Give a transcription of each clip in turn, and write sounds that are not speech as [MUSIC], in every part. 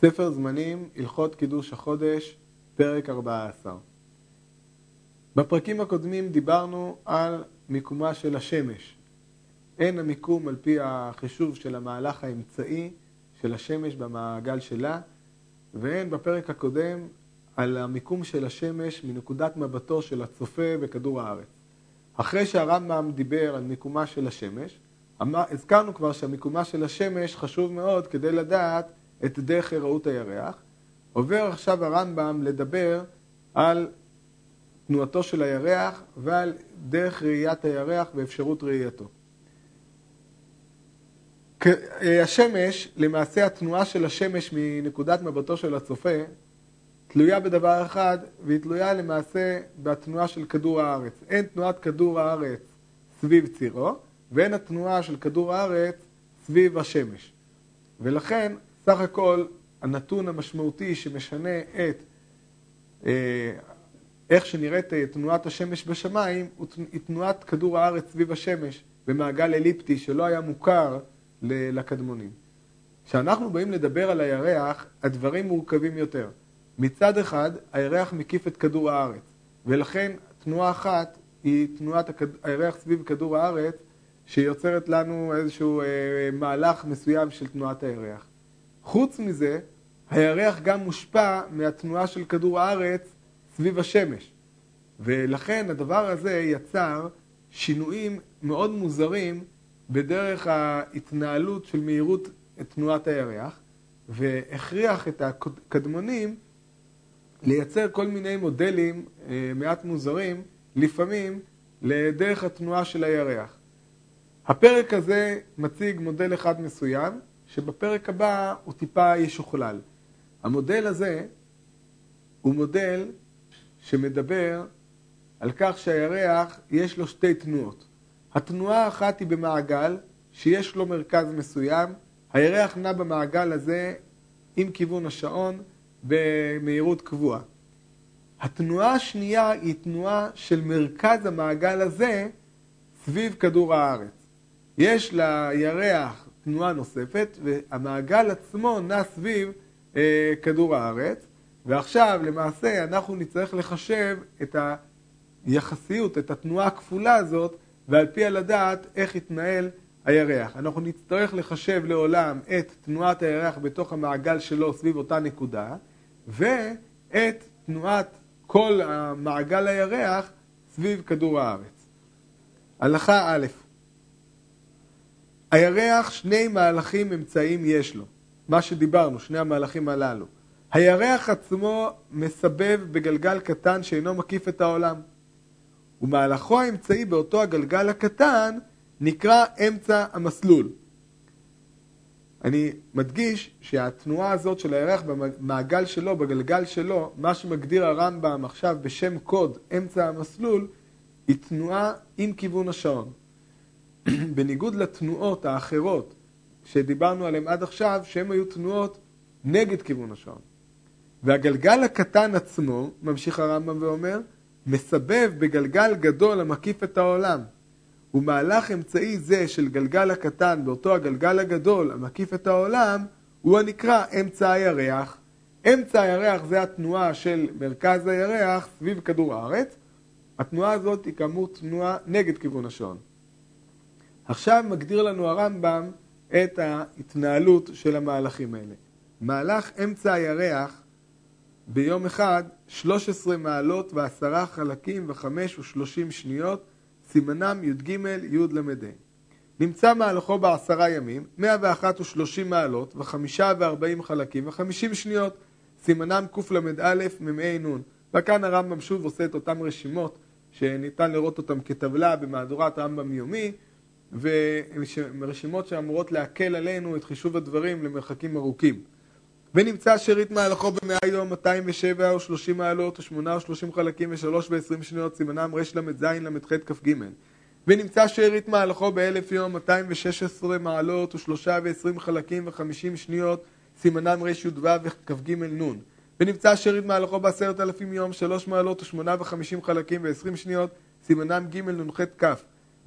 ספר זמנים, הלכות קידוש החודש, פרק 14. בפרקים הקודמים דיברנו על מיקומה של השמש. אין המיקום על פי החישוב של המהלך האמצעי של השמש במעגל שלה, ואין בפרק הקודם על המיקום של השמש מנקודת מבטו של הצופה בכדור הארץ. אחרי שהרמב"ם דיבר על מיקומה של השמש, הזכרנו כבר שהמיקומה של השמש חשוב מאוד כדי לדעת את דרך היראות הירח. עובר עכשיו הרמב"ם לדבר על תנועתו של הירח ועל דרך ראיית הירח ואפשרות ראייתו. השמש, למעשה התנועה של השמש מנקודת מבטו של הצופה, תלויה בדבר אחד, והיא תלויה למעשה בתנועה של כדור הארץ. אין תנועת כדור הארץ סביב צירו, ואין התנועה של כדור הארץ סביב השמש. ולכן, סך הכל, הנתון המשמעותי שמשנה את אה, איך שנראית אה, תנועת השמש בשמיים, היא תנועת כדור הארץ סביב השמש במעגל אליפטי שלא היה מוכר לקדמונים. כשאנחנו באים לדבר על הירח, הדברים מורכבים יותר. מצד אחד, הירח מקיף את כדור הארץ, ולכן תנועה אחת היא תנועת הירח סביב כדור הארץ, שיוצרת לנו איזשהו אה, מהלך מסוים של תנועת הירח. חוץ מזה, הירח גם מושפע מהתנועה של כדור הארץ סביב השמש. ולכן הדבר הזה יצר שינויים מאוד מוזרים בדרך ההתנהלות של מהירות תנועת הירח, והכריח את הקדמונים לייצר כל מיני מודלים אה, מעט מוזרים, לפעמים לדרך התנועה של הירח. הפרק הזה מציג מודל אחד מסוים, שבפרק הבא הוא טיפה ישוכלל. המודל הזה הוא מודל שמדבר על כך שהירח יש לו שתי תנועות. התנועה האחת היא במעגל, שיש לו מרכז מסוים, הירח נע במעגל הזה עם כיוון השעון במהירות קבועה. התנועה השנייה היא תנועה של מרכז המעגל הזה סביב כדור הארץ. יש לירח תנועה נוספת והמעגל עצמו נע סביב אה, כדור הארץ ועכשיו למעשה אנחנו נצטרך לחשב את היחסיות, את התנועה הכפולה הזאת ועל פיה לדעת איך יתנהל הירח. אנחנו נצטרך לחשב לעולם את תנועת הירח בתוך המעגל שלו סביב אותה נקודה ואת תנועת כל מעגל הירח סביב כדור הארץ. הלכה א' הירח שני מהלכים אמצעיים יש לו, מה שדיברנו, שני המהלכים הללו. הירח עצמו מסבב בגלגל קטן שאינו מקיף את העולם. ומהלכו האמצעי באותו הגלגל הקטן נקרא אמצע המסלול. אני מדגיש שהתנועה הזאת של הירח במעגל שלו, בגלגל שלו, מה שמגדיר הרמב"ם עכשיו בשם קוד אמצע המסלול, היא תנועה עם כיוון השעון. [CLEARS THROAT] בניגוד לתנועות האחרות שדיברנו עליהן עד עכשיו, שהן היו תנועות נגד כיוון השעון. והגלגל הקטן עצמו, ממשיך הרמב"ם ואומר, מסבב בגלגל גדול המקיף את העולם. ומהלך אמצעי זה של גלגל הקטן באותו הגלגל הגדול המקיף את העולם, הוא הנקרא אמצע הירח. אמצע הירח זה התנועה של מרכז הירח סביב כדור הארץ. התנועה הזאת היא כאמור תנועה נגד כיוון השעון. עכשיו מגדיר לנו הרמב"ם את ההתנהלות של המהלכים האלה. מהלך אמצע הירח ביום אחד 13 מעלות ועשרה חלקים וחמש ושלושים שניות, סימנם י"ג י"ל נמצא מהלכו בעשרה ימים, 101 ושלושים מעלות וחמישה וארבעים חלקים וחמישים שניות, סימנם קל"א מ"ה נ'. וכאן הרמב"ם שוב עושה את אותן רשימות שניתן לראות אותן כטבלה במהדורת רמב"ם יומי, ורשימות שאמורות להקל עלינו את חישוב הדברים למרחקים ארוכים. ונמצא שארית מהלכו במאה יום 207 או 30 מעלות או 8 או 30 חלקים ו-3 ו-20 שניות סימנם רל"ז ל"ח כ"ג ונמצא שארית מהלכו באלף יום 216 מעלות או 3 ו-20 חלקים ו-50 שניות סימנם רי"ו וכ"ג נ' ונמצא שארית מהלכו בעשרת אלפים יום 3 מעלות או 8 ו-50 חלקים ו-20 שניות סימנם ג' נ"ח כ'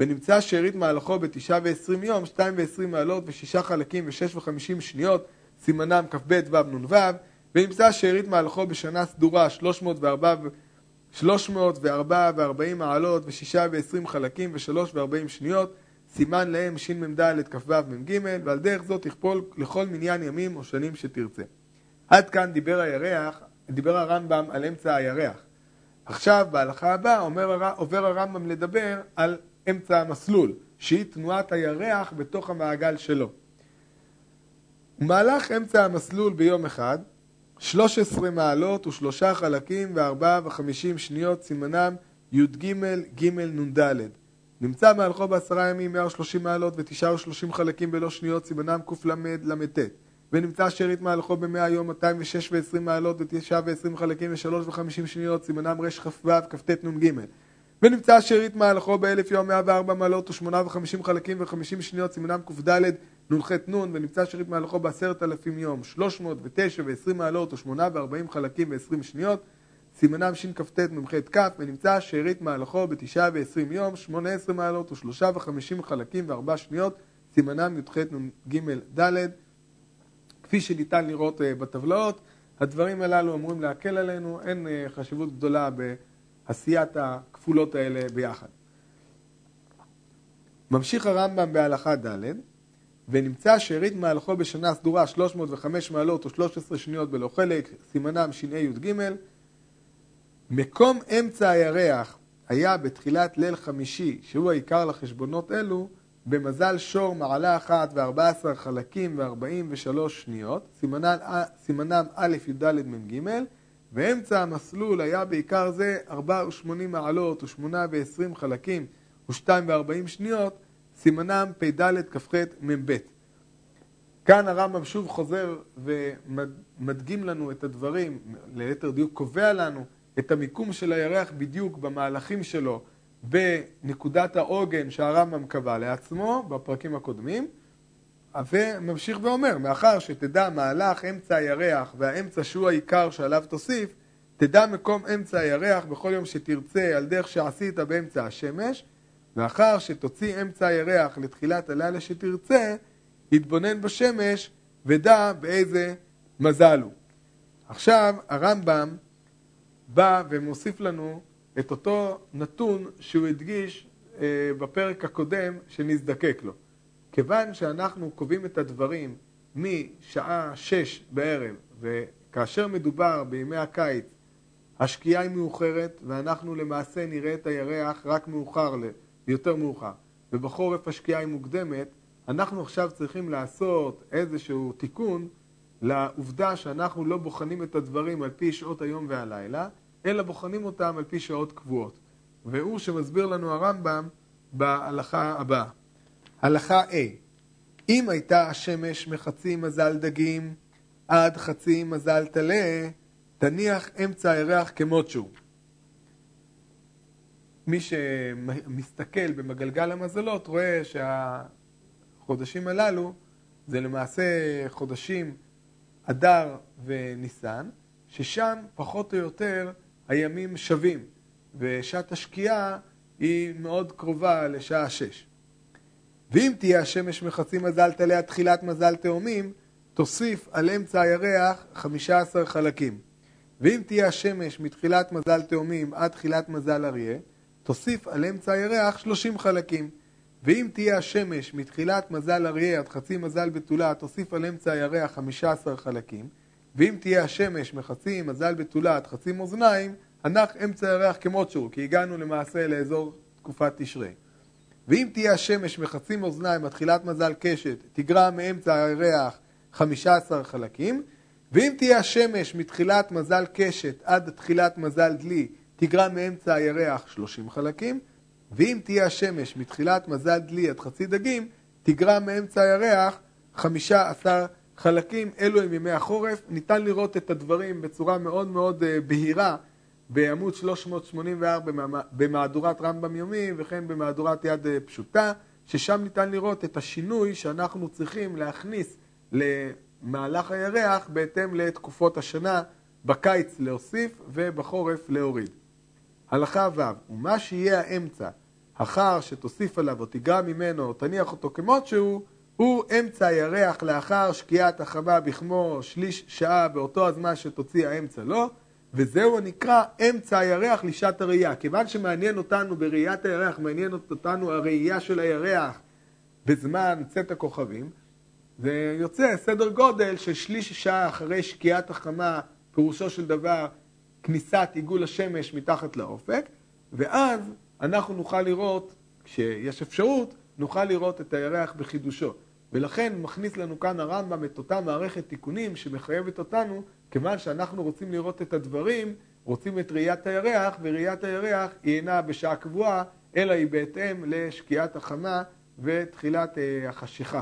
ונמצא שארית מהלכו בתשעה ועשרים יום, שתיים ועשרים מעלות ושישה חלקים ושש וחמישים שניות, סימנם כ"ב ו' נ"ו, ונמצא שארית מהלכו בשנה סדורה 304 304 ו-40 מעלות ושישה ועשרים חלקים ושלוש וארבעים שניות, סימן להם שמ"ד כ"ו מ"ג, ועל דרך זאת תכפול לכל מניין ימים או שנים שתרצה. עד כאן דיבר הירח, דיבר הרמב"ם על אמצע הירח. עכשיו, בהלכה הבאה, עובר הרמב"ם לדבר על אמצע המסלול, שהיא תנועת הירח בתוך המעגל שלו. במהלך אמצע המסלול ביום אחד, 13 מעלות ושלושה חלקים וארבעה וחמישים שניות סימנם י"ג ג' נ"ד. נמצא מהלכו בעשרה ימים 130 מעלות ותשעה ושלושים חלקים בלא שניות סימנם קל"ד ל"ט. ונמצא שארית מהלכו במאה יום 206 ו-20 מעלות ותשעה ועשרים חלקים ושלוש וחמישים שניות סימנם רכ"ו כ"ט נ"ג. ונמצא שארית מהלכו באלף יום 104 מעלות ושמונה וחמישים חלקים וחמישים שניות סימנם קד נ"ח נ' ונמצא שארית מהלכו בעשרת אלפים יום שלוש מאות ותשע ועשרים מעלות ושמונה וארבעים חלקים ועשרים שניות סימנם שכ"ט נ"ח כ' ונמצא שארית מהלכו בתשעה ועשרים יום שמונה עשרה מעלות ושלושה וחמישים חלקים וארבע שניות סימנם י"ח נ"ג ד' כפי שניתן לראות בטבלאות. הדברים הללו אמורים להקל עלינו אין חשיבות גדולה בעשיית הכפולות האלה ביחד. ממשיך הרמב"ם בהלכה ד' ונמצא שארית מהלכו בשנה סדורה 305 מעלות או 13 שניות בלא חלק, סימנם שי"ג. מקום אמצע הירח היה בתחילת ליל חמישי, שהוא העיקר לחשבונות אלו, במזל שור מעלה אחת וארבע עשר חלקים וארבעים ושלוש שניות, סימנם, סימנם א' י"ד מ"ג, ואמצע המסלול היה בעיקר זה ארבע ושמונים מעלות ושמונה ועשרים חלקים ושתיים וארבעים שניות, סימנם פ"ד כ"ח מ"ב. כאן הרמב"ם שוב חוזר ומדגים לנו את הדברים, ליתר דיוק קובע לנו את המיקום של הירח בדיוק במהלכים שלו בנקודת העוגן שהרמב"ם קבע לעצמו בפרקים הקודמים וממשיך ואומר, מאחר שתדע מהלך אמצע הירח והאמצע שהוא העיקר שעליו תוסיף, תדע מקום אמצע הירח בכל יום שתרצה על דרך שעשית באמצע השמש ואחר שתוציא אמצע הירח לתחילת הלילה שתרצה, התבונן בשמש ודע באיזה מזל הוא. עכשיו הרמב"ם בא ומוסיף לנו את אותו נתון שהוא הדגיש אה, בפרק הקודם שנזדקק לו. כיוון שאנחנו קובעים את הדברים משעה שש בערב וכאשר מדובר בימי הקיץ השקיעה היא מאוחרת ואנחנו למעשה נראה את הירח רק מאוחר יותר מאוחר, ובחורף השקיעה היא מוקדמת, אנחנו עכשיו צריכים לעשות איזשהו תיקון לעובדה שאנחנו לא בוחנים את הדברים על פי שעות היום והלילה, אלא בוחנים אותם על פי שעות קבועות. והוא שמסביר לנו הרמב"ם בהלכה הבאה. הלכה A אם הייתה השמש מחצי מזל דגים עד חצי מזל טלה, תניח אמצע הירח כמות שהוא. מי שמסתכל במגלגל המזלות רואה שהחודשים הללו זה למעשה חודשים אדר וניסן, ששם פחות או יותר הימים שווים, ושעת השקיעה היא מאוד קרובה לשעה שש. ואם תהיה השמש מחצי מזל תליה תחילת מזל תאומים, תוסיף על אמצע הירח חמישה עשר חלקים. ואם תהיה השמש מתחילת מזל תאומים עד תחילת מזל אריה, תוסיף על אמצע הירח שלושים חלקים. ואם תהיה השמש מתחילת מזל אריה עד חצי מזל בתולה, תוסיף על אמצע הירח חמישה עשר חלקים. ואם תהיה השמש מחצי מזל בתולה עד חצי מאזניים, הנח אמצע הירח כמות שהוא, כי הגענו למעשה לאזור תקופת תשרי. ואם תהיה השמש מחצי מאזניים עד תחילת מזל קשת, תגרע מאמצע הירח חמישה עשר חלקים. ואם תהיה השמש מתחילת מזל קשת עד תחילת מזל דלי, תגרע מאמצע הירח 30 חלקים, ואם תהיה השמש מתחילת מזל דלי עד חצי דגים, תגרע מאמצע הירח 15 חלקים. אלו הם ימי החורף. ניתן לראות את הדברים בצורה מאוד מאוד בהירה בעמוד 384 במהדורת רמב"ם יומי וכן במהדורת יד פשוטה, ששם ניתן לראות את השינוי שאנחנו צריכים להכניס למהלך הירח בהתאם לתקופות השנה, בקיץ להוסיף ובחורף להוריד. הלכה ו' ומה שיהיה האמצע, אחר שתוסיף עליו או תיגע ממנו או תניח אותו כמות שהוא, הוא אמצע הירח לאחר שקיעת החמה בכמו שליש שעה באותו הזמן שתוציא האמצע לו, וזהו הנקרא אמצע הירח לשעת הראייה. כיוון שמעניין אותנו בראיית הירח, מעניין אותנו הראייה של הירח בזמן צאת הכוכבים, זה יוצא סדר גודל של שליש שעה אחרי שקיעת החמה, פירושו של דבר כניסת עיגול השמש מתחת לאופק, ואז אנחנו נוכל לראות, כשיש אפשרות, נוכל לראות את הירח בחידושו. ולכן מכניס לנו כאן הרמב"ם את אותה מערכת תיקונים שמחייבת אותנו, כיוון שאנחנו רוצים לראות את הדברים, רוצים את ראיית הירח, וראיית הירח היא אינה בשעה קבועה, אלא היא בהתאם לשקיעת החמה ותחילת החשיכה.